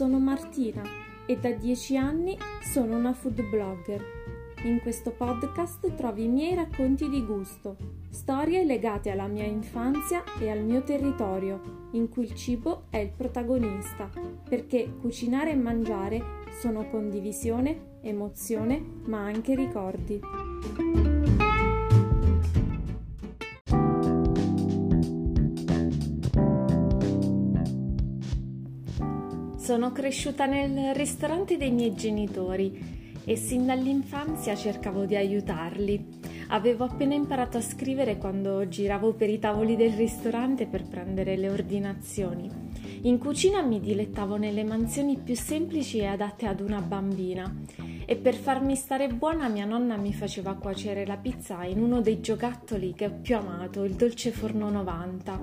Sono Martina e da dieci anni sono una food blogger. In questo podcast trovi i miei racconti di gusto, storie legate alla mia infanzia e al mio territorio, in cui il cibo è il protagonista, perché cucinare e mangiare sono condivisione, emozione, ma anche ricordi. Sono cresciuta nel ristorante dei miei genitori e sin dall'infanzia cercavo di aiutarli. Avevo appena imparato a scrivere quando giravo per i tavoli del ristorante per prendere le ordinazioni. In cucina mi dilettavo nelle mansioni più semplici e adatte ad una bambina e per farmi stare buona mia nonna mi faceva cuocere la pizza in uno dei giocattoli che ho più amato, il dolce forno 90.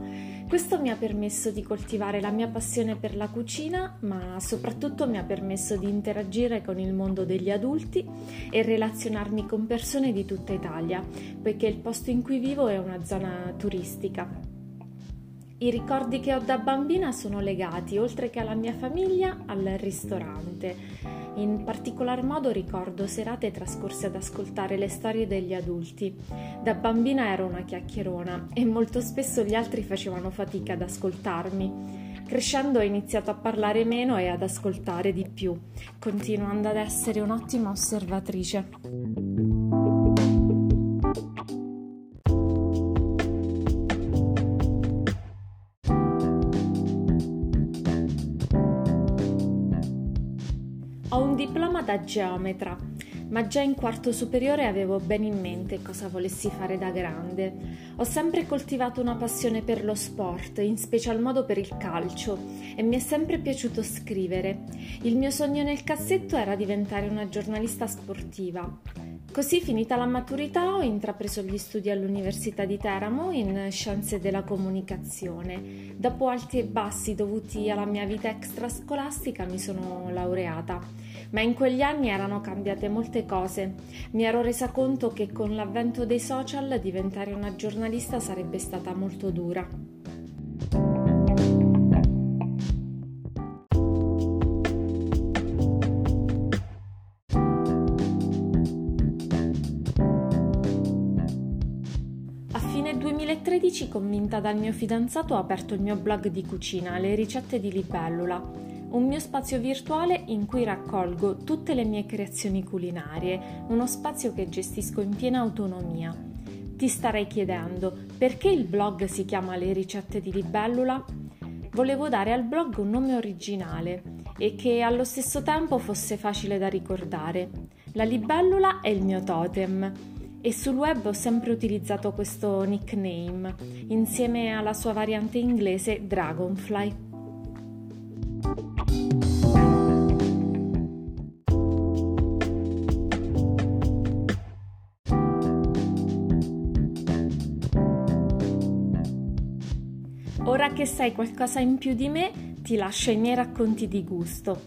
Questo mi ha permesso di coltivare la mia passione per la cucina, ma soprattutto mi ha permesso di interagire con il mondo degli adulti e relazionarmi con persone di tutta Italia, poiché il posto in cui vivo è una zona turistica. I ricordi che ho da bambina sono legati, oltre che alla mia famiglia, al ristorante. In particolar modo ricordo serate trascorse ad ascoltare le storie degli adulti. Da bambina ero una chiacchierona e molto spesso gli altri facevano fatica ad ascoltarmi. Crescendo ho iniziato a parlare meno e ad ascoltare di più, continuando ad essere un'ottima osservatrice. Ho un diploma da geometra, ma già in quarto superiore avevo ben in mente cosa volessi fare da grande. Ho sempre coltivato una passione per lo sport, in special modo per il calcio, e mi è sempre piaciuto scrivere. Il mio sogno nel cassetto era diventare una giornalista sportiva. Così, finita la maturità, ho intrapreso gli studi all'Università di Teramo in Scienze della Comunicazione. Dopo alti e bassi dovuti alla mia vita extrascolastica mi sono laureata, ma in quegli anni erano cambiate molte cose. Mi ero resa conto che con l'avvento dei social diventare una giornalista sarebbe stata molto dura. Nel 2013, convinta dal mio fidanzato, ho aperto il mio blog di cucina, Le ricette di Libellula, un mio spazio virtuale in cui raccolgo tutte le mie creazioni culinarie, uno spazio che gestisco in piena autonomia. Ti starei chiedendo perché il blog si chiama Le ricette di Libellula? Volevo dare al blog un nome originale e che allo stesso tempo fosse facile da ricordare. La libellula è il mio totem e sul web ho sempre utilizzato questo nickname insieme alla sua variante inglese Dragonfly. Ora che sai qualcosa in più di me, ti lascio i miei racconti di gusto.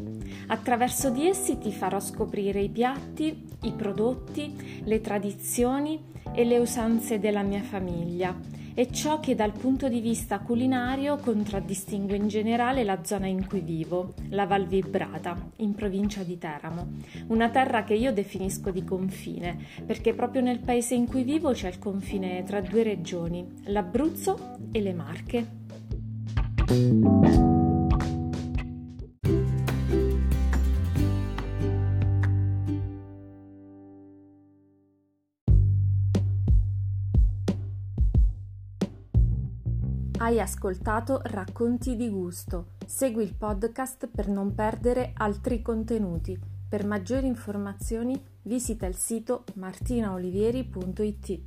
Attraverso di essi ti farò scoprire i piatti, i prodotti, le tradizioni e le usanze della mia famiglia e ciò che dal punto di vista culinario contraddistingue in generale la zona in cui vivo, la Val Vibrata, in provincia di Teramo, una terra che io definisco di confine, perché proprio nel paese in cui vivo c'è il confine tra due regioni, l'Abruzzo e le Marche. Hai ascoltato Racconti di gusto. Segui il podcast per non perdere altri contenuti. Per maggiori informazioni visita il sito martinaolivieri.it.